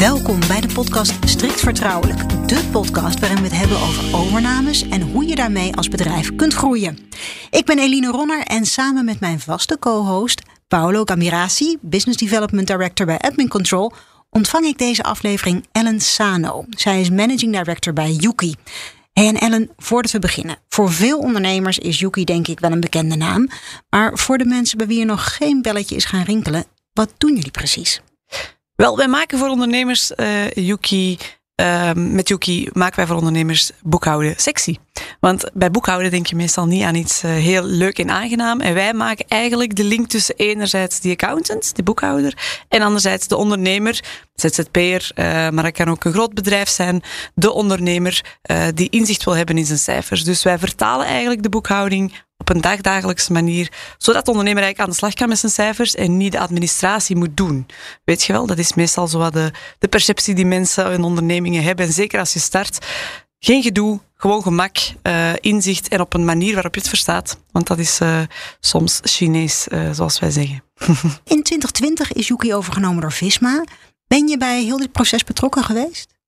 Welkom bij de podcast Strikt Vertrouwelijk. De podcast waarin we het hebben over overnames en hoe je daarmee als bedrijf kunt groeien. Ik ben Eline Ronner en samen met mijn vaste co-host Paolo Gamirasi, Business Development Director bij Admin Control, ontvang ik deze aflevering Ellen Sano. Zij is Managing Director bij Yuki. Hey en Ellen, voordat we beginnen. Voor veel ondernemers is Yuki denk ik wel een bekende naam. Maar voor de mensen bij wie er nog geen belletje is gaan rinkelen, wat doen jullie precies? Wel, wij maken voor ondernemers uh, Yuki. Uh, met Yuki maken wij voor ondernemers boekhouden sexy. Want bij boekhouden denk je meestal niet aan iets uh, heel leuk en aangenaam. En wij maken eigenlijk de link tussen enerzijds die accountant, de boekhouder, en anderzijds de ondernemer, ZZP'er, uh, maar dat kan ook een groot bedrijf zijn, de ondernemer die inzicht wil hebben in zijn cijfers. Dus wij vertalen eigenlijk de boekhouding op een dagdagelijkse manier, zodat de ondernemer eigenlijk aan de slag kan met zijn cijfers en niet de administratie moet doen. Weet je wel, dat is meestal zo de, de perceptie die mensen in ondernemingen hebben. En zeker als je start, geen gedoe, gewoon gemak, uh, inzicht en op een manier waarop je het verstaat. Want dat is uh, soms Chinees, uh, zoals wij zeggen. In 2020 is Yuki overgenomen door Visma. Ben je bij heel dit proces betrokken geweest?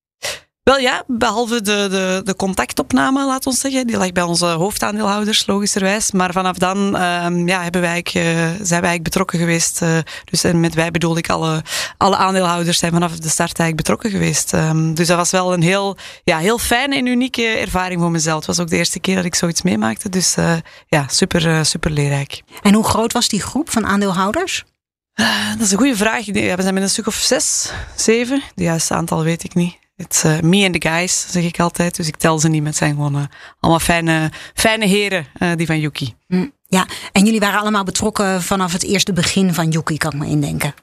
Wel ja, behalve de, de, de contactopname, laat ons zeggen. Die lag bij onze hoofdaandeelhouders, logischerwijs. Maar vanaf dan um, ja, hebben wij, uh, zijn wij eigenlijk betrokken geweest. Uh, dus en met wij bedoel ik alle, alle aandeelhouders zijn vanaf de start eigenlijk betrokken geweest. Um, dus dat was wel een heel, ja, heel fijne en unieke ervaring voor mezelf. Het was ook de eerste keer dat ik zoiets meemaakte. Dus uh, ja, super, super leerrijk. En hoe groot was die groep van aandeelhouders? dat is een goede vraag. Ja, we zijn met een stuk of zes, zeven. Het juiste aantal weet ik niet. It's uh, me and the guys, zeg ik altijd. Dus ik tel ze niet. Het zijn gewoon uh, allemaal fijne, fijne heren, uh, die van Yuki. Mm, ja, en jullie waren allemaal betrokken vanaf het eerste begin van Yuki, kan ik me indenken.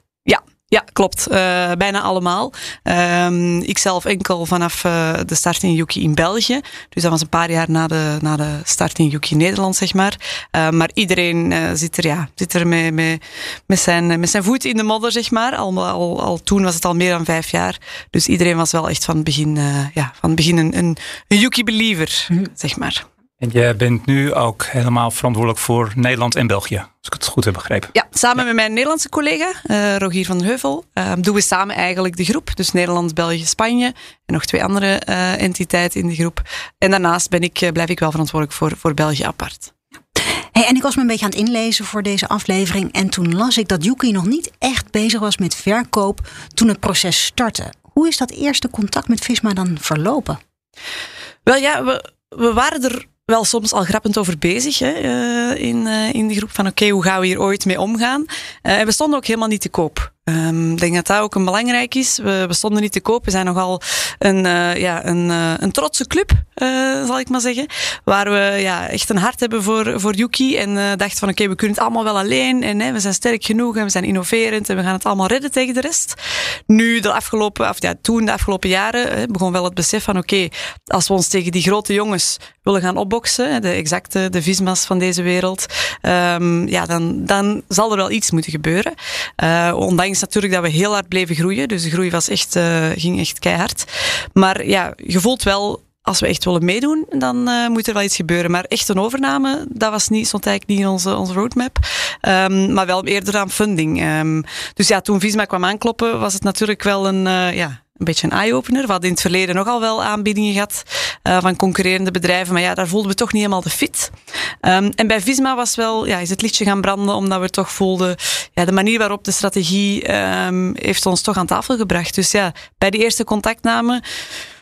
Ja, klopt. Uh, bijna allemaal. Um, ik zelf enkel vanaf uh, de start in Yuki in België. Dus dat was een paar jaar na de, na de start in Yuki Nederland, zeg maar. Uh, maar iedereen zit er, ja, zit er met, met, met, zijn, met zijn voet in de modder, zeg maar. Al, al, al toen was het al meer dan vijf jaar. Dus iedereen was wel echt van het begin, ja, van het begin een, een, een Yuki-believer, mm. zeg maar. En jij bent nu ook helemaal verantwoordelijk voor Nederland en België, als ik het goed heb begrepen. Ja, samen ja. met mijn Nederlandse collega uh, Rogier van Heuvel uh, doen we samen eigenlijk de groep. Dus Nederland, België, Spanje en nog twee andere uh, entiteiten in de groep. En daarnaast ben ik, blijf ik wel verantwoordelijk voor, voor België apart. Hey, en ik was me een beetje aan het inlezen voor deze aflevering. En toen las ik dat Yuki nog niet echt bezig was met verkoop toen het proces startte. Hoe is dat eerste contact met Visma dan verlopen? Wel ja, we, we waren er wel soms al grappend over bezig uh, in, uh, in de groep van oké, hoe gaan we hier ooit mee omgaan? Uh, en we stonden ook helemaal niet te koop. Um, ik denk dat dat ook een belangrijk is. We, we stonden niet te koop. We zijn nogal een, uh, ja, een, uh, een trotse club, uh, zal ik maar zeggen. Waar we ja, echt een hart hebben voor, voor Yuki. En dachten van oké, we kunnen het allemaal wel alleen. En hè, we zijn sterk genoeg en we zijn innoverend. En we gaan het allemaal redden tegen de rest. Nu, de afgelopen, of ja, toen de afgelopen jaren, hè, begon wel het besef van oké, als we ons tegen die grote jongens willen gaan opboksen, de exacte, de Visma's van deze wereld, um, ja, dan, dan zal er wel iets moeten gebeuren. ondanks natuurlijk dat we heel hard bleven groeien. Dus de groei was echt, uh, ging echt keihard. Maar ja, je voelt wel als we echt willen meedoen, dan uh, moet er wel iets gebeuren. Maar echt een overname, dat was niet, stond eigenlijk niet in onze, onze roadmap. Um, maar wel eerder aan funding. Um, dus ja, toen Visma kwam aankloppen, was het natuurlijk wel een, uh, ja, een beetje een eye-opener. We hadden in het verleden nogal wel aanbiedingen gehad uh, van concurrerende bedrijven, maar ja, daar voelden we toch niet helemaal de fit. Um, en bij Visma was wel, ja, is het lichtje gaan branden, omdat we toch voelden, ja, de manier waarop de strategie um, heeft ons toch aan tafel gebracht. Dus ja, bij de eerste contactname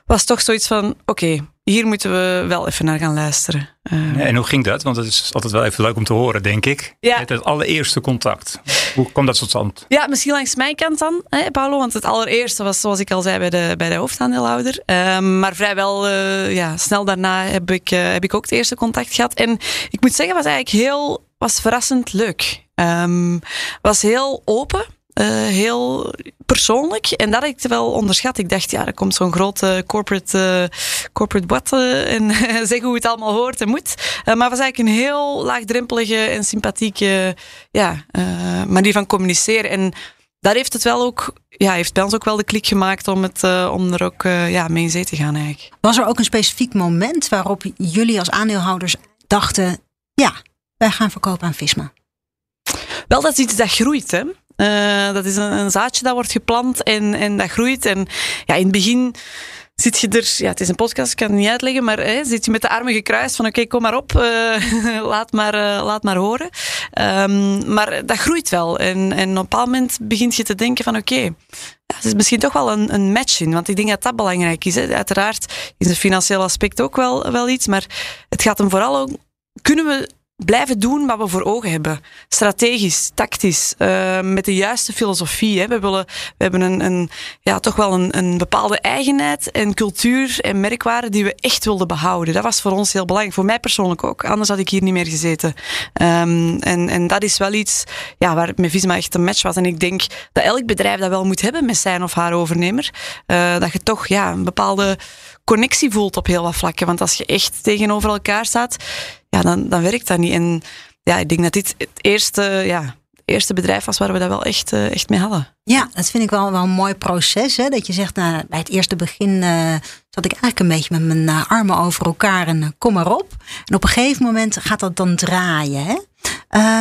was toch zoiets van, oké, hier moeten we wel even naar gaan luisteren. Uh, en hoe ging dat? Want het is altijd wel even leuk om te horen, denk ik. Ja. Het, het allereerste contact. Hoe kwam dat tot stand? Ja, misschien langs mijn kant dan, hè, Paolo. Want het allereerste was, zoals ik al zei, bij de, bij de hoofdaandeelhouder. Uh, maar vrijwel uh, ja, snel daarna heb ik, uh, heb ik ook het eerste contact gehad. En ik moet zeggen, was eigenlijk heel was verrassend leuk. Um, was heel open. Uh, heel persoonlijk. En dat ik wel onderschat. Ik dacht, ja, er komt zo'n grote corporate, uh, corporate what uh, en zeggen hoe het allemaal hoort en moet. Uh, maar het was eigenlijk een heel laagdrempelige en sympathieke ja, manier van communiceren. En daar heeft het wel ook, ja, heeft bij ons ook wel de klik gemaakt om, het, om er ook ja, mee in zee te gaan eigenlijk. Was er ook een specifiek moment waarop jullie als aandeelhouders dachten, ja, wij gaan verkopen aan Visma? Wel, dat is iets dat groeit. Hè? Dat is een, een, zaadje dat wordt geplant en, en dat groeit. En ja, in het begin zit je er, ja, het is een podcast, ik kan het niet uitleggen, maar hè, zit je met de armen gekruist van oké, kom maar op, uh, laat, maar, uh, laat maar horen. Um, maar dat groeit wel. En, en op een bepaald moment begint je te denken van oké, ja, het is misschien toch wel een, een match in, want ik denk dat dat belangrijk is. Hè. Uiteraard is het financiële aspect ook wel, wel iets, maar het gaat hem vooral ook, kunnen we blijven doen wat we voor ogen hebben. Strategisch, tactisch, uh, met de juiste filosofie. Hè. We, willen, we hebben een, een, ja, toch wel een, een bepaalde eigenheid en cultuur en merkwaarde die we echt wilden behouden. Dat was voor ons heel belangrijk. Voor mij persoonlijk ook. Anders had ik hier niet meer gezeten. Um, en, en dat is wel iets ja, waar met Visma echt een match was. En ik denk dat elk bedrijf dat wel moet hebben met zijn of haar overnemer. Uh, dat je toch ja, een bepaalde connectie voelt op heel wat vlakken. Want als je echt tegenover elkaar staat, ja, dan, dan werkt dat niet. En ja, ik denk dat dit het eerste, ja, eerste bedrijf was waar we dat wel echt, uh, echt mee hadden. Ja, dat vind ik wel, wel een mooi proces. Hè? Dat je zegt, nou, bij het eerste begin uh, zat ik eigenlijk een beetje met mijn uh, armen over elkaar en kom maar op. En op een gegeven moment gaat dat dan draaien. Hè?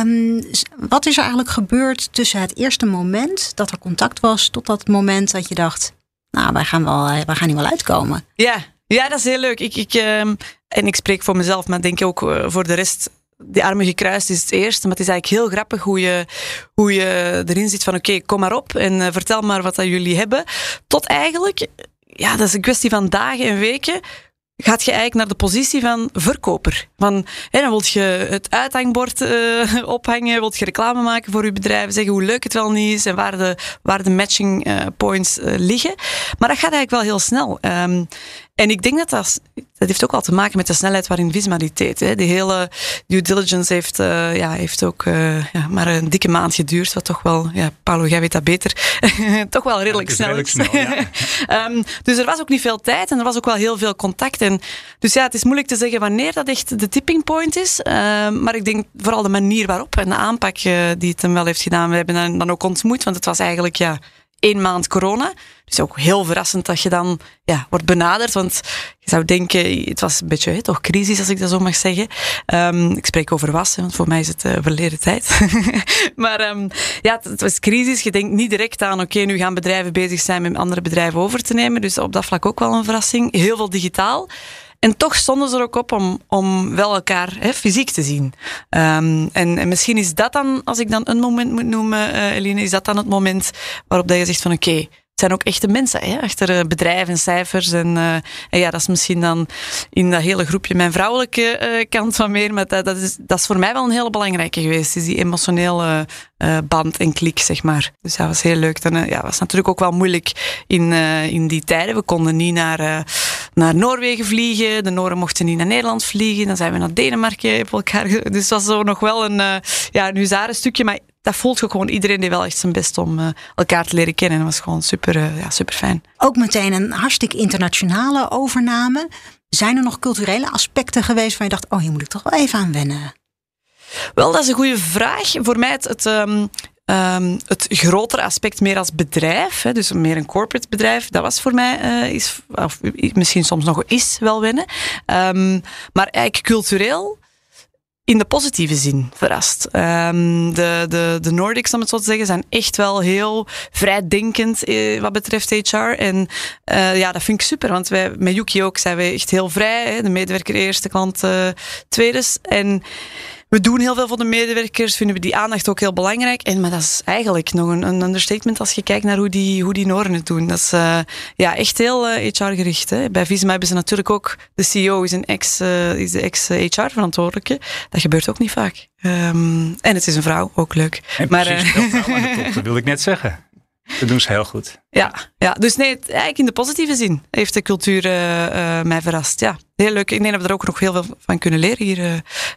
Um, wat is er eigenlijk gebeurd tussen het eerste moment dat er contact was tot dat moment dat je dacht, nou, wij gaan, wel, wij gaan hier wel uitkomen? Ja, ja, dat is heel leuk. Ik, ik, um, en ik spreek voor mezelf, maar denk ook uh, voor de rest. Die armen gekruist is het eerste, maar het is eigenlijk heel grappig hoe je, hoe je erin zit van oké, kom maar op en uh, vertel maar wat dat jullie hebben. Tot eigenlijk, ja, dat is een kwestie van dagen en weken gaat je eigenlijk naar de positie van verkoper. Van, hè, dan wil je het uithangbord uh, ophangen, wil je reclame maken voor je bedrijf, zeggen hoe leuk het wel niet is en waar de, waar de matching uh, points uh, liggen. Maar dat gaat eigenlijk wel heel snel. Um, en ik denk dat dat, dat heeft ook wel te maken met de snelheid waarin Visma die deed. Hè. Die hele due diligence heeft, uh, ja, heeft ook uh, ja, maar een dikke maand geduurd. Wat toch wel, ja, Paulo, jij weet dat beter, toch wel redelijk snel is. Snel, ja. um, dus er was ook niet veel tijd en er was ook wel heel veel contact. En, dus ja, het is moeilijk te zeggen wanneer dat echt de tipping point is. Uh, maar ik denk vooral de manier waarop en de aanpak die het hem wel heeft gedaan. We hebben hem dan ook ontmoet, want het was eigenlijk ja, één maand corona. Dus ook heel verrassend dat je dan ja, wordt benaderd. Want je zou denken, het was een beetje hè, toch crisis, als ik dat zo mag zeggen. Um, ik spreek over wassen, want voor mij is het uh, verleden tijd. maar um, ja, het, het, was crisis. Je denkt niet direct aan, oké, nu gaan bedrijven bezig zijn met andere bedrijven over te nemen. Dus op dat vlak ook wel een verrassing. Heel veel digitaal. En toch stonden ze er ook op om, om wel elkaar hè, fysiek te zien. Um, en, en, misschien is dat dan, als ik dan een moment moet noemen, uh, Eline, is dat dan het moment waarop dat je zegt van oké, het zijn ook echte mensen hè, achter bedrijven en cijfers. En, uh, en, ja, dat is misschien dan in dat hele groepje mijn vrouwelijke kant van meer. Maar dat, is, dat is voor mij wel een hele belangrijke geweest. Is die emotionele band en klik, zeg maar. Dus dat was heel leuk. Dan ja, was natuurlijk ook wel moeilijk in, in die tijden. We konden niet naar, naar Noorwegen vliegen. De Noren mochten niet naar Nederland vliegen. Dan zijn we naar Denemarken op elkaar. Dus het was zo nog wel een, ja, een huzarenstukje. Maar dat voelt gewoon iedereen die wel echt zijn best om uh, elkaar te leren kennen. Dat was gewoon super, uh, ja, super fijn. Ook meteen een hartstikke internationale overname. Zijn er nog culturele aspecten geweest waar je dacht, oh hier moet ik toch wel even aan wennen? Wel, dat is een goede vraag. Voor mij het, het um, Um, het grotere aspect meer als bedrijf, hè, dus meer een corporate bedrijf, dat was voor mij, uh, is, of misschien soms nog is wel wennen. Um, maar eigenlijk cultureel in de positieve zin verrast. Um, de, de, de Nordics, om het zo te zeggen, zijn echt wel heel vrijdenkend eh, wat betreft HR. En uh, ja, dat vind ik super, want wij, met Yuki ook zijn we echt heel vrij. Hè, de medewerker eerste, klant uh, tweede. En we doen heel veel voor de medewerkers, vinden we die aandacht ook heel belangrijk. En, maar dat is eigenlijk nog een, een understatement als je kijkt naar hoe die, hoe die Noorden het doen. Dat is uh, ja, echt heel uh, HR-gericht. Hè. Bij Visma hebben ze natuurlijk ook, de CEO is, een ex, uh, is de ex-HR-verantwoordelijke. Dat gebeurt ook niet vaak. Um, en het is een vrouw, ook leuk. En maar, precies, vrouw aan de top, dat wilde ik net zeggen. Dat doen ze heel goed. Ja, ja dus nee, eigenlijk in de positieve zin heeft de cultuur uh, uh, mij verrast. Ja, heel leuk. Ik denk dat we er ook nog heel veel van kunnen leren hier uh,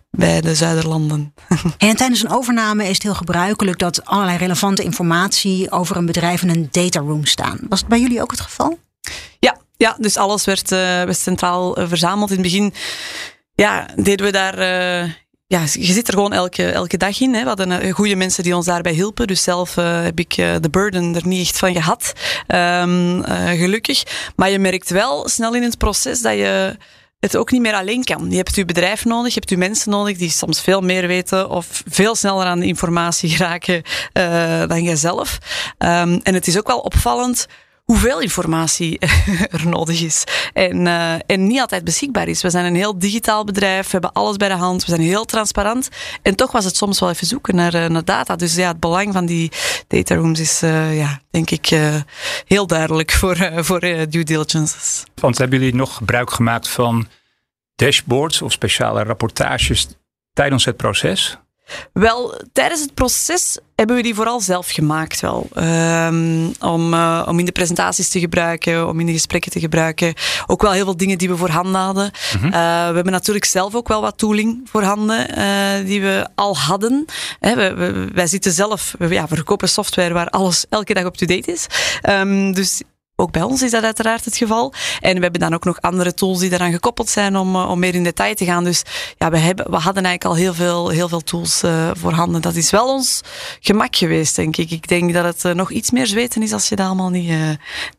bij de Zuiderlanden. En tijdens een overname is het heel gebruikelijk dat allerlei relevante informatie over een bedrijf in een dataroom staan. Was het bij jullie ook het geval? Ja, ja dus alles werd, werd centraal verzameld. In het begin ja, deden we daar ja, je zit er gewoon elke, elke dag in. Hè. We hadden uh, goede mensen die ons daarbij hielpen. Dus zelf uh, heb ik uh, de burden er niet echt van gehad. Um, gelukkig. Maar je merkt wel snel in het proces dat je het ook niet meer alleen kan. Je hebt je bedrijf nodig, je hebt je mensen nodig die soms veel meer weten of veel sneller aan de informatie geraken dan jijzelf. Um, en het is ook wel opvallend hoeveel informatie er nodig is. En, uh, en niet altijd beschikbaar is. We zijn een heel digitaal bedrijf, we hebben alles bij de hand, we zijn heel transparant. En toch was het soms wel even zoeken naar, uh, naar data. Dus ja, het belang van die data rooms is, uh, ja, denk ik, heel duidelijk voor, voor due diligence. Want hebben jullie nog gebruik gemaakt van dashboards of speciale rapportages tijdens het proces? Wel, tijdens het proces hebben we die vooral zelf gemaakt wel. Um, om, uh, om in de presentaties te gebruiken, om in de gesprekken te gebruiken. Ook wel heel veel dingen die we voorhanden hadden. Mm -hmm. uh, we hebben natuurlijk zelf ook wel wat tooling voorhanden uh, die we al hadden. We, we, wij zitten zelf, we, ja, we verkopen software waar alles elke dag up-to-date is. Um, dus ook bij ons is dat uiteraard het geval. En we hebben dan ook nog andere tools die daaraan gekoppeld zijn om, eh, om meer in detail te gaan. Dus ja, we, hebben, we hadden eigenlijk al heel veel, heel veel tools uh, voorhanden. Dat is wel ons gemak geweest, denk ik. Ik denk dat het uh, nog iets meer zweten is als je dat allemaal niet,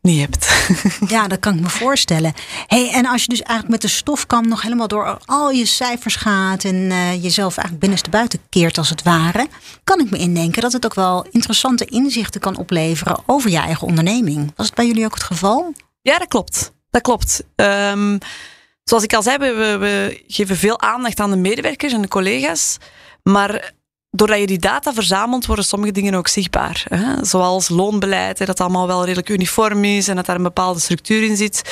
niet hebt. ja, dat kan ik me voorstellen. Hey, en als je dus eigenlijk met de stofkam nog helemaal door al je cijfers gaat en jezelf eigenlijk binnenste buiten keert als het ware, kan ik me indenken dat het ook wel interessante inzichten kan opleveren over je eigen onderneming. Was het bij jullie ook het geval? Ja, dat klopt. Dat klopt. Um, zoals ik al zei, we, we, geven veel aandacht aan de medewerkers en de collega's. Maar doordat je die data verzamelt, worden sommige dingen ook zichtbaar. Hè? Zoals loonbeleid, dat allemaal wel redelijk uniform is en dat daar een bepaalde structuur in zit.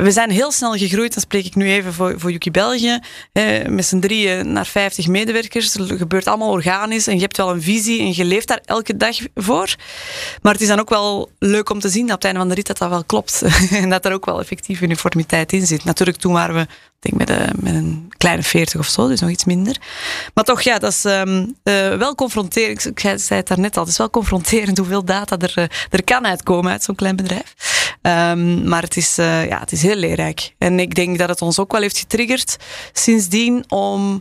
We zijn heel snel gegroeid, dan spreek ik nu even voor, voor Yuki België, eh, met z'n drieën naar 50 medewerkers. Het gebeurt allemaal organisch en je hebt wel een visie en je leeft daar elke dag voor. Maar het is dan ook wel leuk om te zien dat op het einde van de rit dat dat wel klopt. en dat er ook wel effectief uniformiteit in zit. Natuurlijk, toen waren we denk met, een, met een kleine 40 of zo, dus nog iets minder. Maar toch, ja, dat is um, uh, wel confronterend. Ik zei het daarnet al, het is wel confronterend hoeveel data er, uh, er kan uitkomen uit zo'n klein bedrijf. Um, maar het is, uh, ja, het is heel leerrijk. En ik denk dat het ons ook wel heeft getriggerd sindsdien om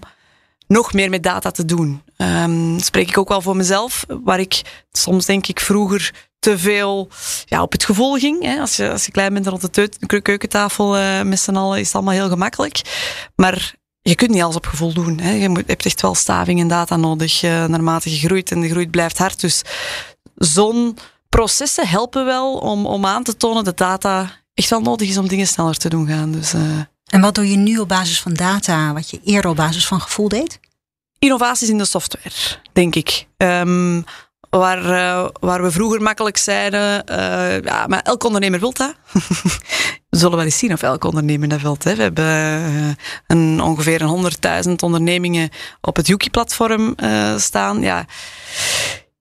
nog meer met data te doen. Um, spreek ik ook wel voor mezelf, waar ik soms denk ik vroeger te veel ja, op het gevoel ging. Hè. Als, je, als je klein bent rond de keukentafel uh, met z'n allen is het allemaal heel gemakkelijk. Maar je kunt niet alles op gevoel doen. Hè. Je hebt echt wel staving en data nodig uh, naarmate je groeit. En de groei blijft hard. Dus zo'n processen helpen wel om, om aan te tonen dat data echt wel nodig is om dingen sneller te doen gaan. Dus, uh... En wat doe je nu op basis van data, wat je eerder op basis van gevoel deed? Innovaties in de software, denk ik. Um, Waar, uh, waar we vroeger makkelijk zeiden, uh, ja, maar elk ondernemer wil dat. we zullen wel eens zien of elk ondernemer dat wil. Hè. We hebben een, ongeveer een 100.000 ondernemingen op het Yuki-platform staan. Ja.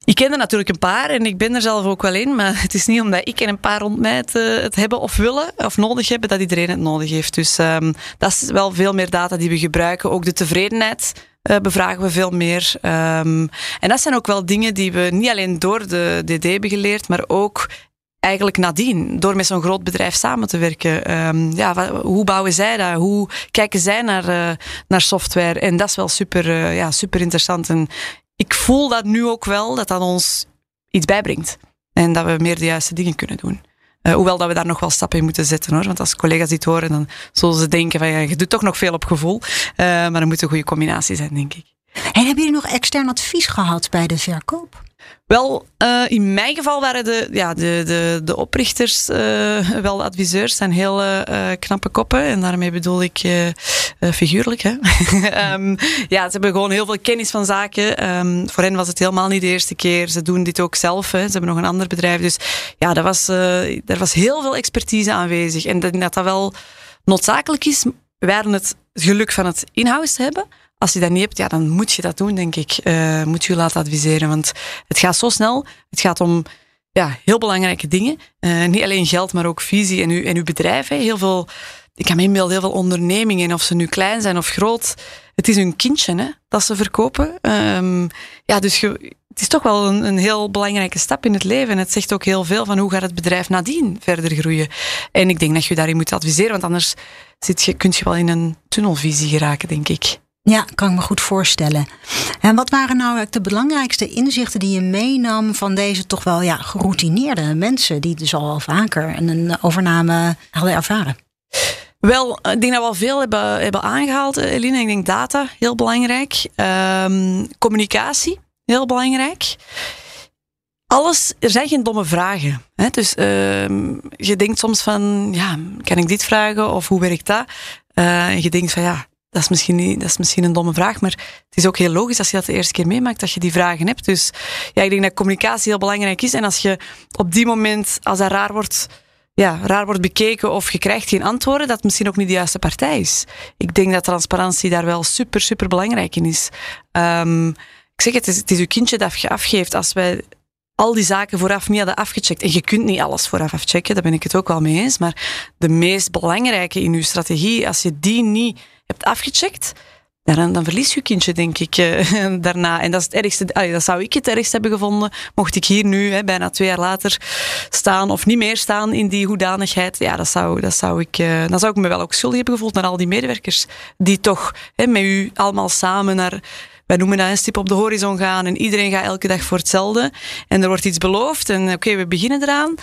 Ik ken er natuurlijk een paar en ik ben er zelf ook wel in. Maar het is niet omdat ik en een paar rond mij het, het hebben of willen of nodig hebben, dat iedereen het nodig heeft. Dus um, dat is wel veel meer data die we gebruiken. Ook de tevredenheid uh, bevragen we veel meer. Um, en dat zijn ook wel dingen die we niet alleen door de DD hebben geleerd, maar ook eigenlijk nadien, door met zo'n groot bedrijf samen te werken. Um, ja, hoe bouwen zij dat? Hoe kijken zij naar, uh, naar software? En dat is wel super, ja, super interessant. En ik voel dat nu ook wel, dat dat ons iets bijbrengt. En dat we meer de juiste dingen kunnen doen. Uh, hoewel dat we daar nog wel stappen in moeten zetten hoor. Want als collega's dit horen, dan zullen ze denken van ja, je doet toch nog veel op gevoel. Uh, maar dat moet een goede combinatie zijn, denk ik. En hebben jullie nog extern advies gehad bij de verkoop? Wel, uh, in mijn geval waren de, ja, de, de, de oprichters uh, wel adviseurs, zijn heel uh, knappe koppen. En daarmee bedoel ik figuurlijk. Hè? um, ja, ze hebben gewoon heel veel kennis van zaken. Um, voor hen was het helemaal niet de eerste keer. Ze doen dit ook zelf. Hè? Ze hebben nog een ander bedrijf. Dus ja, dat was, er was heel veel expertise aanwezig. En dat dat wel noodzakelijk is. Wij het geluk van het in-house hebben. Als je dat niet hebt, ja, dan moet je dat doen, denk ik. Uh, moet je je laten adviseren. Want het gaat zo snel. Het gaat om ja, heel belangrijke dingen. Uh, niet alleen geld, maar ook visie en uw, en uw bedrijf. Hè. Heel veel, ik kan me inbeelden, heel veel ondernemingen, of ze nu klein zijn of groot. Het is hun kindje hè, dat ze verkopen. Um, ja, dus je, het is toch wel een, een, heel belangrijke stap in het leven. En het zegt ook heel veel van hoe gaat het bedrijf nadien verder groeien. En ik denk dat je daarin moet adviseren, want anders zit je, kun je wel in een tunnelvisie geraken, denk ik. Ja, kan ik me goed voorstellen. En wat waren nou de belangrijkste inzichten die je meenam van deze toch wel ja, geroutineerde mensen, die dus al vaker een overname hadden ervaren? Wel, ik denk dat we al veel hebben, hebben aangehaald, Eline. Ik denk data, heel belangrijk. Um, communicatie, heel belangrijk. Alles, er zijn geen domme vragen. Hè? Dus uh, je denkt soms van, ja, kan ik dit vragen of hoe werkt dat? Uh, en je denkt van, ja, dat is, misschien niet, dat is misschien een domme vraag, maar het is ook heel logisch als je dat de eerste keer meemaakt, dat je die vragen hebt. Dus ja, ik denk dat communicatie heel belangrijk is. En als je op die moment, als dat raar wordt, ja, raar wordt bekeken of je krijgt geen antwoorden, dat het misschien ook niet de juiste partij is. Ik denk dat transparantie daar wel super, super belangrijk in is. Um, ik zeg het, het is, het is uw kindje dat je afgeeft. Als wij al die zaken vooraf niet hadden afgecheckt. En je kunt niet alles vooraf afchecken, daar ben ik het ook wel mee eens. Maar de meest belangrijke in je strategie, als je die niet hebt afgecheckt, dan, dan verlies je kindje, denk ik, eh, daarna. En dat is het ergste. dat zou ik het ergst hebben gevonden. Mocht ik hier nu, hè, bijna twee jaar later, staan of niet meer staan in die hoedanigheid. Ja, dat zou, dat zou ik, uh, dan zou ik me wel ook schuldig hebben gevoeld naar al die medewerkers. Die toch hè, met u allemaal samen naar wij noemen dat een stip op de horizon gaan en iedereen gaat elke dag voor hetzelfde. En er wordt iets beloofd en oké, we beginnen eraan.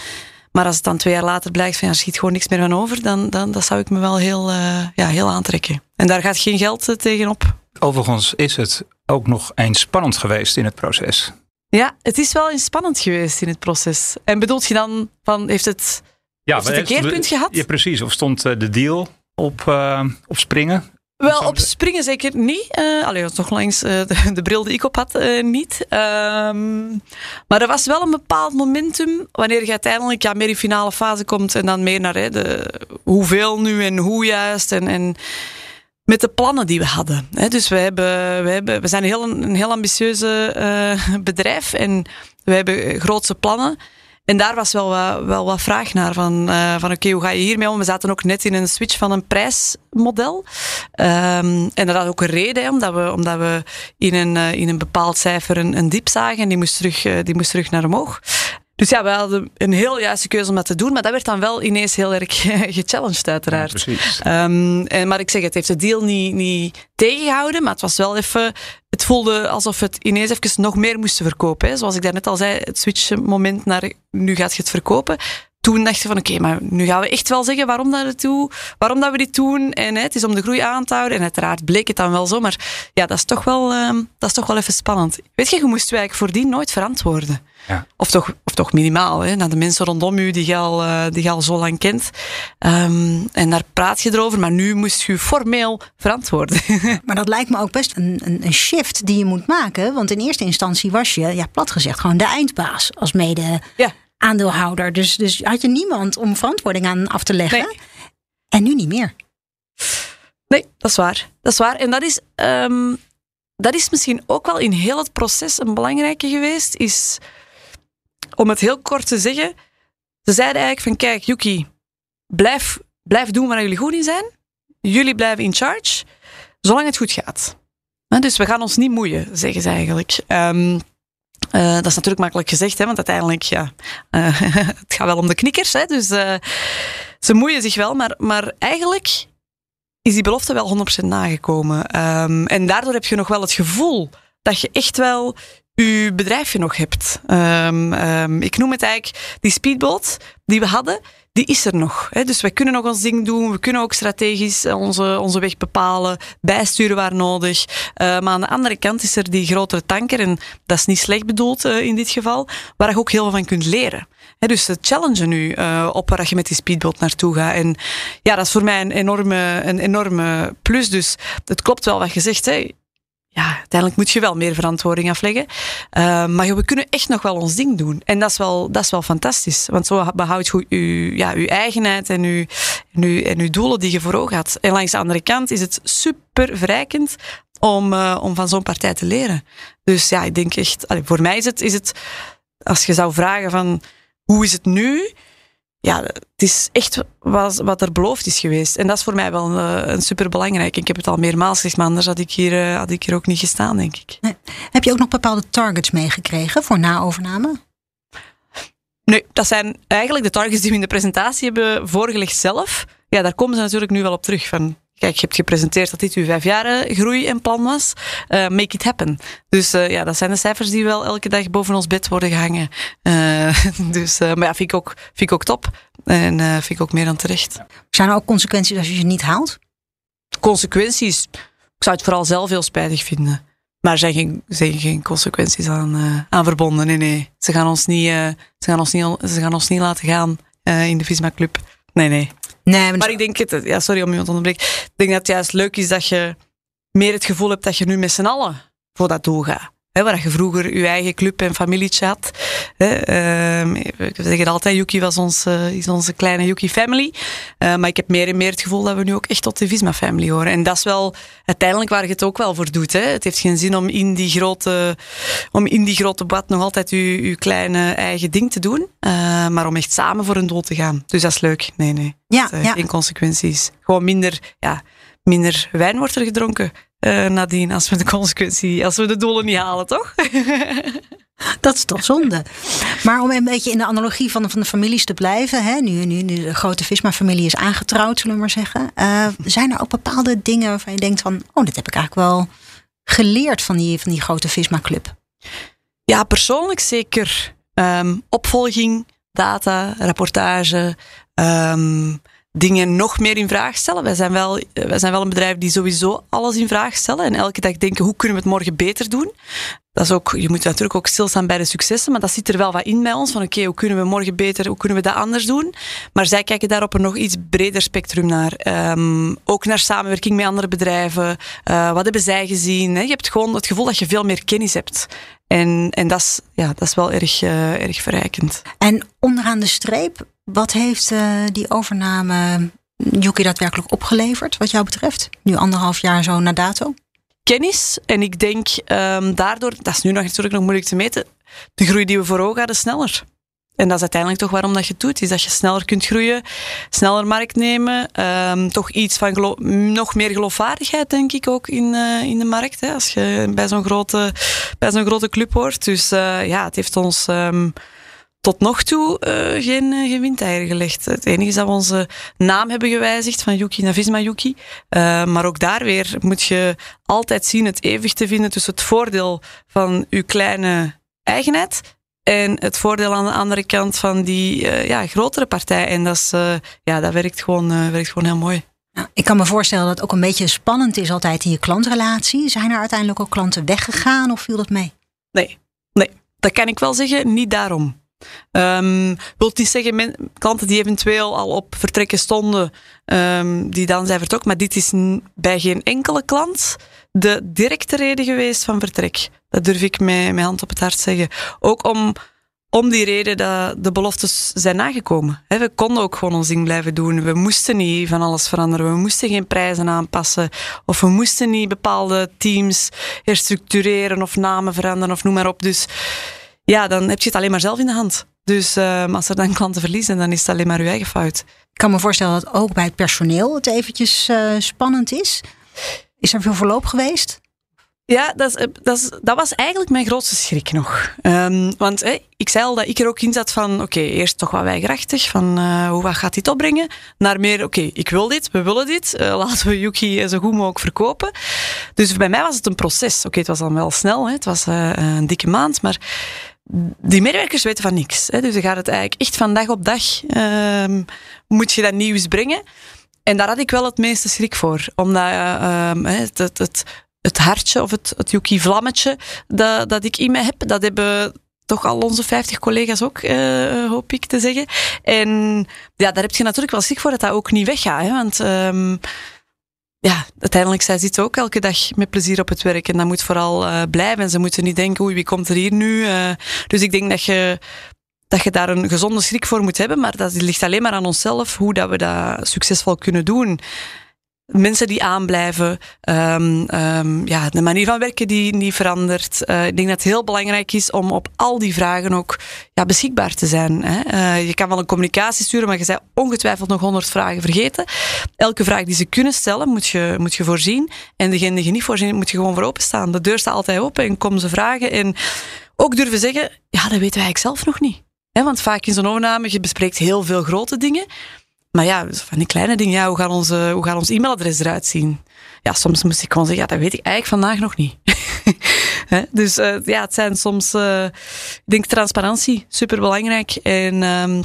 Maar als het dan twee jaar later blijkt van ja, er schiet gewoon niks meer van over, dan, dan dat zou ik me wel heel, uh, ja, heel aantrekken. En daar gaat geen geld uh, tegenop. Overigens is het ook nog eens spannend geweest in het proces. Ja, het is wel eens spannend geweest in het proces. En bedoelt je dan van, heeft het, ja, heeft het een keerpunt gehad? Ja, precies. Of stond eh, de deal op, uh, op springen? Wel, op springen zeker niet. Uh, allee, toch langs uh, de, de, bril die ik op had, uh, niet. Um, maar er was wel een bepaald momentum wanneer je uiteindelijk ja, meer in finale fase komt en dan meer naar hè, de, hoeveel nu en hoe juist. En, en met de plannen die we hadden. Hè. Dus we, hebben, we, hebben, we zijn een heel, een heel ambitieuze bedrijf en we hebben grootse plannen. En daar was wel wat, wel wat vraag naar van, uh, van oké, hoe ga je hiermee om? We zaten ook net in een switch van een prijsmodel. Um, en dat had ook een reden, omdat we, omdat we in, een, uh, in een bepaald cijfer een, een diep zagen en die moest terug, uh, die moest terug naar omhoog. Dus ja, we hadden een heel juiste keuze om dat te doen, maar dat werd dan wel ineens heel erg gechallenged, uiteraard. Ja, precies. Um, en, maar ik zeg, het heeft de deal niet, niet tegengehouden, maar het was wel even. Het voelde alsof het ineens even nog meer moesten verkopen. Hè. Zoals ik daarnet al zei, het switchmoment naar nu gaat je het verkopen toen dachten we van oké, maar nu gaan we echt wel zeggen waarom dat, we, toe, waarom dat we dit doen. En hè, het is om de groei aan te houden. En uiteraard bleek het dan wel zo. Maar ja, dat is toch wel, um, dat is toch wel even spannend. Weet je, je moest eigenlijk voordien nooit verantwoorden. Ja. Of, toch, of toch minimaal, hè, naar de mensen rondom u die je al, uh, die je al zo lang kent. Um, en daar praat je erover, maar nu moest je formeel verantwoorden. maar dat lijkt me ook best een, een, een, shift die je moet maken. Want in eerste instantie was je, ja, plat gezegd, gewoon de eindbaas als mede. Ja aandeelhouder. Dus, dus had je niemand om verantwoording aan af te leggen. Nee. En nu niet meer. Nee, dat is waar. Dat is waar. En dat is, um, dat is misschien ook wel in heel het proces een belangrijke geweest. Is, om het heel kort te zeggen, ze zeiden eigenlijk van kijk, Yuki, blijf, blijf doen waar jullie goed in zijn. Jullie blijven in charge, zolang het goed gaat. Dus we gaan ons niet moeien, zeggen ze eigenlijk. Um, uh, dat is natuurlijk makkelijk gezegd, hè, want uiteindelijk, ja, uh, het gaat wel om de knikkers. Hè, dus uh, ze moeien zich wel, maar, maar eigenlijk is die belofte wel 100% nagekomen. Um, en daardoor heb je nog wel het gevoel dat je echt wel je bedrijfje nog hebt. Um, um, ik noem het eigenlijk die speedboat die we hadden die is er nog. Hè. Dus wij kunnen nog ons ding doen. We kunnen ook strategisch onze, onze weg bepalen, bijsturen waar nodig. Uh, maar aan de andere kant is er die grotere tanker, en dat is niet slecht bedoeld uh, in dit geval, waar je ook heel veel van kunt leren. Dus het challenge nu op waar je met die speedboot naartoe gaat. En ja, dat is voor mij een enorme, een enorme plus. Dus het klopt wel wat je zegt. Hè ja, uiteindelijk moet je wel meer verantwoording afleggen. Uh, maar we kunnen echt nog wel ons ding doen. En dat is wel, dat is wel fantastisch. Want zo behoudt je uw, ja, uw eigenheid en uw, en, uw, en uw doelen die je voor ogen had. En langs de andere kant is het super verrijkend om, uh, om van zo'n partij te leren. Dus ja, ik denk echt, voor mij is het, is het, als je zou vragen van hoe is het nu? Ja, het is echt wat, wat er beloofd is geweest. En dat is voor mij wel een, een superbelangrijk. Ik heb het al meermaals gezegd, maar anders had ik hier, uh, had ik hier ook niet gestaan, denk ik. Nee. Heb je ook nog bepaalde targets meegekregen voor na-overname? Nee, dat zijn eigenlijk de targets die we in de presentatie hebben voorgelegd zelf. Ja, daar komen ze natuurlijk nu wel op terug. Van, kijk, je hebt gepresenteerd dat dit uw vijfjaren groei en plan was. Uh, make it happen. Dus uh, ja, dat zijn de cijfers die wel elke dag boven ons bed worden gehangen. Uh, dus, maar ja, vind ik ook, vind ik ook top. En vind ik ook meer dan terecht. Zijn er ook consequenties als je ze niet haalt? Consequenties? Ik zou het vooral zelf heel spijtig vinden. Maar er zijn geen, zijn geen consequenties aan, aan verbonden. Nee, nee. Ze gaan ons niet, ze gaan ons niet, ze gaan ons niet laten gaan in de Visma Club. Nee, nee. Nee, maar, ik denk, het, ja, sorry om iemand te. Ik denk dat het juist leuk is dat je meer het gevoel hebt dat je nu met z'n allen voor dat doel gaat. Waar je vroeger je eigen club en familietje had. He, uh, we zeggen altijd, Yuki was ons, uh, is onze kleine Yuki family. Uh, maar ik heb meer en meer het gevoel dat we nu ook echt tot de Visma family horen. En dat is wel uiteindelijk waar je het ook wel voor doet. Hè. Het heeft geen zin om in die grote, om in die grote bad nog altijd je, je kleine eigen ding te doen. Uh, maar om echt samen voor een doel te gaan. Dus dat is leuk. Nee, nee. Ja, dat, ja. Geen consequenties. Gewoon minder, ja, minder wijn wordt er gedronken uh, nadien als we de consequentie, als we de doelen niet halen, toch? Dat is toch zonde. Maar om een beetje in de analogie van de, van de families te blijven, hè, nu, nu, nu de grote Visma-familie is aangetrouwd, zullen we maar zeggen. Uh, zijn er ook bepaalde dingen waarvan je denkt van, oh, dit heb ik eigenlijk wel geleerd van die, van die grote Visma-club? Ja, persoonlijk zeker. Um, opvolging, data, rapportage. Um, dingen nog meer in vraag stellen. Wij zijn, wel, wij zijn wel een bedrijf die sowieso alles in vraag stellen en elke dag denken hoe kunnen we het morgen beter doen. Dat is ook, je moet natuurlijk ook stilstaan bij de successen, maar dat zit er wel wat in bij ons. Van oké, hoe kunnen we morgen beter, hoe kunnen we dat anders doen? Maar zij kijken daar op een nog iets breder spectrum naar. Um, ook naar samenwerking met andere bedrijven. Uh, wat hebben zij gezien? Hè? Je hebt gewoon het gevoel dat je veel meer kennis hebt. En, en dat, is, ja, dat is wel erg, uh, erg verrijkend. En onderaan de streep, wat heeft uh, die overname Yuki daadwerkelijk opgeleverd, wat jou betreft? Nu anderhalf jaar zo na dato? Kennis. En ik denk um, daardoor, dat is nu nog natuurlijk nog moeilijk te meten, de groei die we voor ogen hadden sneller. En dat is uiteindelijk toch waarom dat je het doet, is dat je sneller kunt groeien, sneller markt nemen, um, toch iets van nog meer geloofwaardigheid denk ik ook in, uh, in de markt, hè, als je bij zo'n grote, bij zo'n grote club hoort. Dus uh, ja, het heeft ons um, tot nog toe uh, geen, uh, geen windeieren gelegd. Het enige is dat we onze naam hebben gewijzigd van Yuki naar Visma Yuki. Uh, maar ook daar weer moet je altijd zien het evenwicht te vinden tussen het voordeel van uw kleine eigenheid en het voordeel aan de andere kant van die ja, grotere partij. En dat, is, ja, dat werkt, gewoon, werkt gewoon heel mooi. Nou, ik kan me voorstellen dat het ook een beetje spannend is altijd in je klantrelatie. Zijn er uiteindelijk ook klanten weggegaan of viel dat mee? Nee, nee. dat kan ik wel zeggen. Niet daarom. Um, wil niet zeggen, klanten die eventueel al op vertrekken stonden, um, die dan zijn vertrokken. Maar dit is bij geen enkele klant de directe reden geweest van vertrek. Dat durf ik met mijn hand op het hart zeggen. Ook om, om die reden dat de beloftes zijn nagekomen. We konden ook gewoon ons ding blijven doen. We moesten niet van alles veranderen. We moesten geen prijzen aanpassen. Of we moesten niet bepaalde teams herstructureren of namen veranderen of noem maar op. Dus ja, dan heb je het alleen maar zelf in de hand. Dus uh, als er dan klanten verliezen, dan is het alleen maar uw eigen fout. Ik kan me voorstellen dat ook bij het personeel het eventjes uh, spannend is. Is er veel verloop geweest? Ja, dat, is, dat, is, dat, was eigenlijk mijn grootste schrik nog. Um, want ik zei al dat ik er ook in zat van, oké, okay, eerst toch wat weigerachtig, van uh, hoe wat gaat dit opbrengen? Naar meer, oké, okay, ik wil dit, we willen dit, uh, laten we Yuki zo goed mogelijk verkopen. Dus bij mij was het een proces. Oké, okay, het was dan wel snel, hè, het was uh, een dikke maand, maar die medewerkers weten van niks. Hè, dus dan gaat het eigenlijk echt van dag op dag, um, moet je dat nieuws brengen. En daar had ik wel het meeste schrik voor, omdat um, het, het, het hartje of het, het Yuki-vlammetje dat, dat ik in me heb, dat hebben toch al onze 50 collega's ook, uh, hoop ik te zeggen. En ja, daar heb je natuurlijk wel schrik voor dat dat ook niet weggaat. Want um, ja, uiteindelijk, zij zitten ook elke dag met plezier op het werk. En dat moet vooral uh, blijven. En ze moeten niet denken, oei, wie komt er hier nu? Uh, dus ik denk dat je, dat je daar een gezonde schrik voor moet hebben. Maar dat ligt alleen maar aan onszelf, hoe dat we dat succesvol kunnen doen mensen die aanblijven, um, um, ja, de manier van werken die, die verandert. Uh, ik denk dat het heel belangrijk is om op al die vragen ook ja, beschikbaar te zijn. Hè. Uh, je kan wel een communicatie sturen, maar je bent ongetwijfeld nog honderd vragen vergeten. Elke vraag die ze kunnen stellen, moet je, moet je voorzien. En degene die je niet voorzien, moet je gewoon voor openstaan. De deur staat altijd open en komen ze vragen. En ook durven zeggen, ja, dat weten wij eigenlijk zelf nog niet. Want vaak in zo'n overname, je bespreekt heel veel grote dingen. Maar ja, van die kleine dingen, ja, hoe, gaat onze, hoe gaat ons e-mailadres eruit zien? Ja, soms moest ik gewoon zeggen, ja, dat weet ik eigenlijk vandaag nog niet. dus uh, ja, het zijn soms, uh, ik denk transparantie, super belangrijk. En um,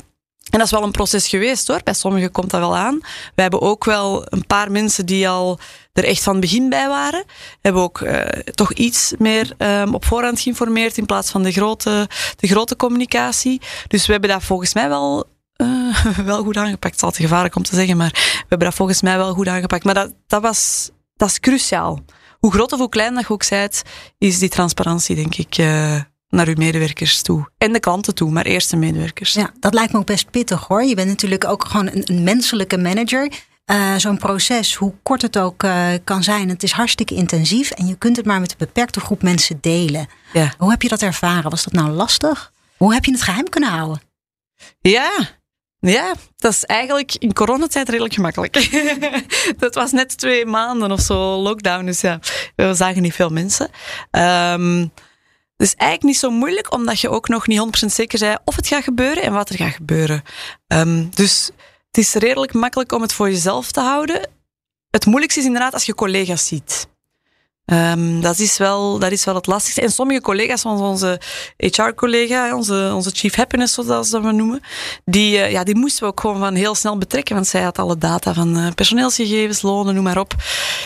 en dat is wel een proces geweest hoor. Bij sommigen komt dat wel aan. We hebben ook wel een paar mensen die al er echt van begin bij waren. Hebben ook uh, toch iets meer um, op voorhand geïnformeerd in plaats van de grote, de grote communicatie. Dus we hebben dat volgens mij wel, uh, wel goed aangepakt. Het is altijd gevaarlijk om te zeggen, maar we hebben dat volgens mij wel goed aangepakt. Maar dat, dat, was, dat is cruciaal. Hoe groot of hoe klein dat je ook zijt, is die transparantie denk ik... Uh, naar uw medewerkers toe. En de klanten toe, maar eerst de medewerkers. Ja, dat lijkt me ook best pittig hoor. Je bent natuurlijk ook gewoon een, een menselijke manager. Uh, Zo'n proces, hoe kort het ook uh, kan zijn, het is hartstikke intensief en je kunt het maar met een beperkte groep mensen delen. Ja. Hoe heb je dat ervaren? Was dat nou lastig? Hoe heb je het geheim kunnen houden? Ja, ja, dat is eigenlijk in coronatijd redelijk gemakkelijk. dat was net twee maanden of zo lockdown, dus ja, we zagen niet veel mensen. Um, dus eigenlijk niet zo moeilijk, omdat je ook nog niet 100% zeker bent of het gaat gebeuren en wat er gaat gebeuren. Um, dus het is redelijk makkelijk om het voor jezelf te houden. Het moeilijkste is inderdaad als je collega's ziet. Um, dat, is wel, dat is wel het lastigste. En sommige collega's, zoals onze HR-collega, onze, onze Chief Happiness, zoals dat we noemen, die, uh, ja, die moesten we ook gewoon van heel snel betrekken, want zij had alle data van uh, personeelsgegevens, lonen, noem maar op.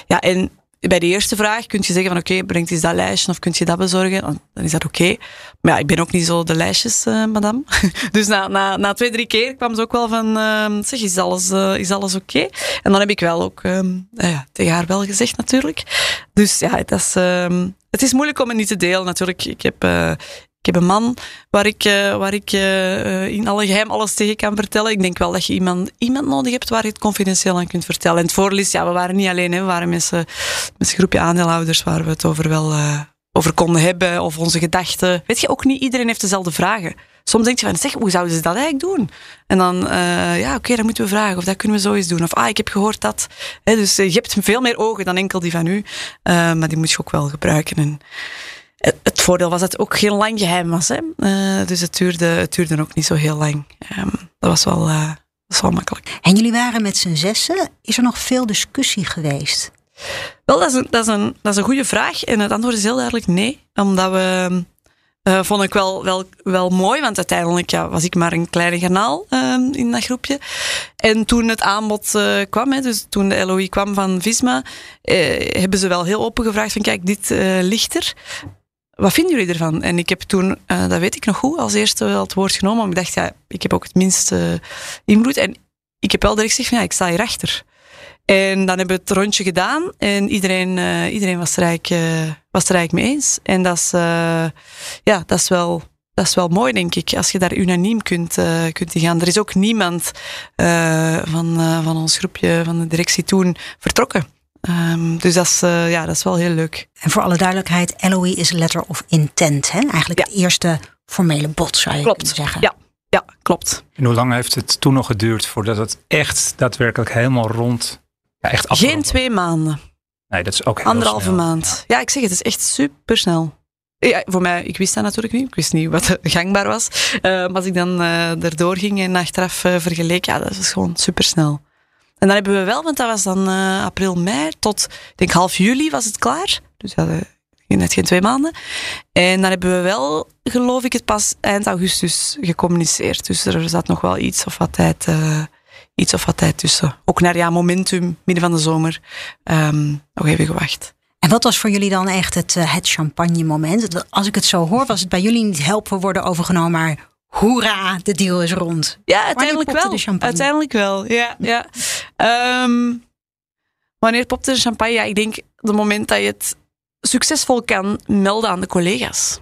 Ja, en bij de eerste vraag kun je zeggen van oké, brengt eens dat lijstje of kun je dat bezorgen? Dan is dat oké. Maar ja, ik ben ook niet zo de lijstjes, uh, madame. dus na, na, na twee, drie keer kwam ze ook wel van uh, zeg, is alles, uh, is alles oké? En dan heb ik wel ook ehm, ja, tegen haar wel gezegd natuurlijk. Dus ja, het is, ehm, het is moeilijk om het niet te delen natuurlijk. Ik heb, ik heb een man waar ik, uh, waar ik uh, in alle geheim alles tegen kan vertellen. Ik denk wel dat je iemand, iemand nodig hebt waar je het confidentieel aan kunt vertellen. En het voordeel is, ja, we waren niet alleen, hè, we waren met een groepje aandeelhouders waar we het over wel uh, over konden hebben of onze gedachten. Weet je, ook niet iedereen heeft dezelfde vragen. Soms denk je van, zeg, hoe zouden ze dat eigenlijk doen? En dan, ja, oké, dan moeten we vragen of dat kunnen we zo eens doen. Of, ah, ik heb gehoord dat. Dus je hebt veel meer ogen dan enkel die van u. maar die moet je ook wel gebruiken. En, het voordeel was dat het ook geen lang geheim was. Hè? Uh, dus het duurde, het duurde ook niet zo heel lang. Um, dat, was wel, uh, dat was wel makkelijk. En jullie waren met z'n zessen. Is er nog veel discussie geweest? Wel, dat is, een, dat, is een, dat is een goede vraag. En het antwoord is heel duidelijk nee. Omdat we... Uh, vond ik wel, wel, wel mooi, want uiteindelijk ja, was ik maar een kleine garnaal uh, in dat groepje. En toen het aanbod kwam, hè, dus toen de LOI kwam van Visma, hebben ze wel heel open gevraagd van kijk, dit ligt er wat vinden jullie ervan? En ik heb toen, uh, dat weet ik nog goed, als eerste wel het woord genomen. Want ik dacht, ja, ik heb ook het minste invloed. En ik heb wel direct gezegd van, ja, ik sta hier achter. En dan hebben we het rondje gedaan. En iedereen, uh, iedereen was, er eigenlijk, uh, was er eigenlijk mee eens. En dat is, ja, dat is wel... Dat is wel mooi, denk ik, als je daar unaniem kunt, kunt gaan. Er is ook niemand van, van ons groepje, van de directie toen, vertrokken. Um, dus dat is, uh, ja, dat is wel heel leuk. En voor alle duidelijkheid, LOE is letter of intent. Hè? Eigenlijk ja. het eerste formele bod, zou je klopt. kunnen zeggen. Ja. ja, klopt. En hoe lang heeft het toen nog geduurd voordat het echt daadwerkelijk helemaal rond... Ja, echt Geen twee maanden. Nee, dat is ook heel Anderhalve snel. maand. Ja. ja, ik zeg het, is echt super snel. Ja, voor mij, ik wist dat natuurlijk niet. Ik wist niet wat gangbaar was. Uh, maar als ik dan uh, erdoor ging en achteraf uh, vergeleek, ja, dat was gewoon super snel. En dan hebben we wel, want dat was dan uh, april, mei, tot ik denk half juli was het klaar. Dus ja, net geen twee maanden. En dan hebben we wel, geloof ik, het pas eind augustus gecommuniceerd. Dus er zat nog wel iets of wat tijd, uh, iets of wat tijd tussen. Ook naar ja, momentum, midden van de zomer. Um, nog even gewacht. En wat was voor jullie dan echt het, uh, het champagne moment? Als ik het zo hoor, was het bij jullie niet helpen worden overgenomen, maar hoera, de deal is rond. Ja, uiteindelijk wel. Uiteindelijk wel, ja. ja. Um, wanneer popte de champagne? Ja, ik denk het moment dat je het succesvol kan melden aan de collega's.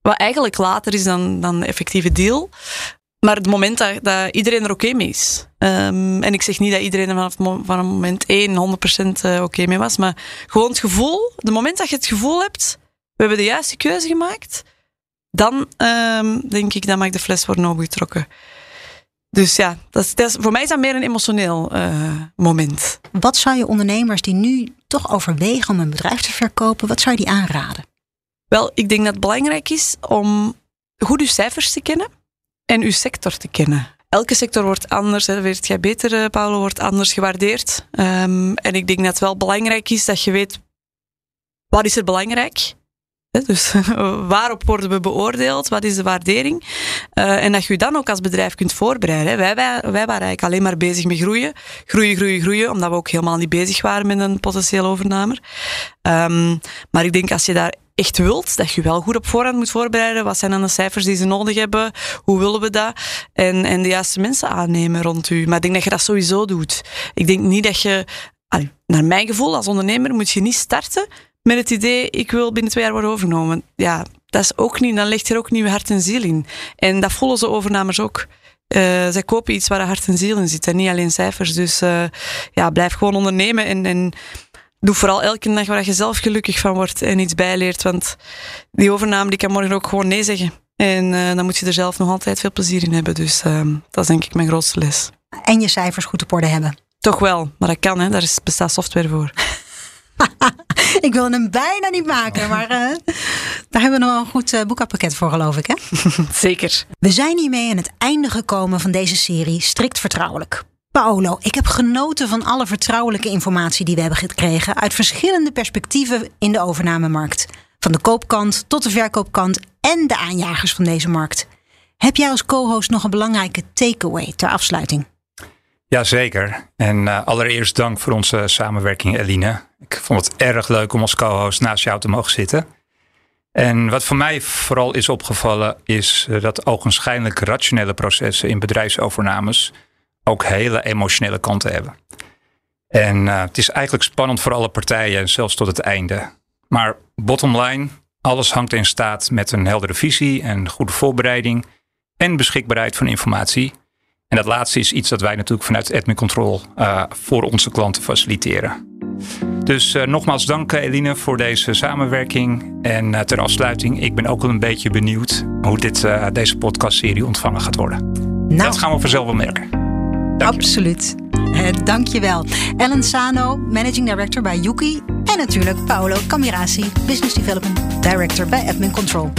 Wat eigenlijk later is dan, dan de effectieve deal. Maar het moment dat, dat iedereen er oké okay mee is. Um, en ik zeg niet dat iedereen er vanaf van moment 1 100% eh, oké okay mee was. Maar gewoon het gevoel, het moment dat je het gevoel hebt, we hebben de juiste keuze gemaakt dan um, denk ik, dat mag de fles worden opgetrokken. Dus ja, dat is, dat is, voor mij is dat meer een emotioneel uh, moment. Wat zou je ondernemers die nu toch overwegen om een bedrijf te verkopen, wat zou je die aanraden? Wel, ik denk dat het belangrijk is om goed uw cijfers te kennen en uw sector te kennen. elke sector wordt anders. Hè. weet jij beter, Paolo, wordt anders gewaardeerd. Um, en ik denk dat het wel belangrijk is dat je weet wat is er belangrijk dus waarop worden we beoordeeld? Wat is de waardering? Uh, en dat je je dan ook als bedrijf kunt voorbereiden. Wij, wij, wij waren eigenlijk alleen maar bezig met groeien. Groeien, groeien, groeien. Omdat we ook helemaal niet bezig waren met een potentiële overname. Um, maar ik denk als je daar echt wilt, dat je wel goed op voorhand moet voorbereiden. Wat zijn dan de cijfers die ze nodig hebben? Hoe willen we dat? En, en de juiste mensen aannemen rond u. Maar ik denk dat je dat sowieso doet. Ik denk niet dat je, naar mijn gevoel als ondernemer, moet je niet starten met het idee, ik wil binnen twee jaar worden overgenomen. Ja, dat is ook niet, dan ligt er ook nieuw hart en ziel in. En dat voelen ze overnamers ook. Uh, zij kopen iets waar hart en ziel in zit en niet alleen cijfers. Dus uh, ja, blijf gewoon ondernemen en, en doe vooral elke dag waar je zelf gelukkig van wordt en iets bijleert. Want die overname die kan morgen ook gewoon nee zeggen. En uh, dan moet je er zelf nog altijd veel plezier in hebben. Dus dat is denk ik mijn grootste les. En je cijfers goed op orde hebben. Toch wel, maar dat kan, hè. daar is, bestaat software voor. ik wil hem bijna niet maken, maar uh, daar hebben we nog wel een goed uh, boekapakket voor, geloof ik. Hè? Zeker. We zijn hiermee aan het einde gekomen van deze serie Strikt Vertrouwelijk. Paolo, ik heb genoten van alle vertrouwelijke informatie die we hebben gekregen uit verschillende perspectieven in de overnamemarkt. Van de koopkant tot de verkoopkant en de aanjagers van deze markt. Heb jij als co-host nog een belangrijke takeaway ter afsluiting? Jazeker. En uh, allereerst dank voor onze samenwerking, Eline. Ik vond het erg leuk om als co-host naast jou te mogen zitten. En wat voor mij vooral is opgevallen, is eh, dat ogenschijnlijk rationele processen in bedrijfsovernames ook hele emotionele kanten hebben. En uh, het is eigenlijk spannend voor alle partijen, zelfs tot het einde. Maar bottom line, alles hangt in staat met een heldere visie en goede voorbereiding en beschikbaarheid van informatie. En dat laatste is iets dat wij natuurlijk vanuit Admin Control uh, voor onze klanten faciliteren. Dus uh, nogmaals dank Eline voor deze samenwerking. En uh, ter afsluiting, ik ben ook wel een beetje benieuwd hoe dit, deze podcastserie ontvangen gaat worden. Nou, dat gaan we vanzelf wel merken. Dank Absoluut. Dankjewel. Ellen Sano, Managing Director bij Yuki. En natuurlijk Paolo Camirasi, Business Development Director bij Admin Control.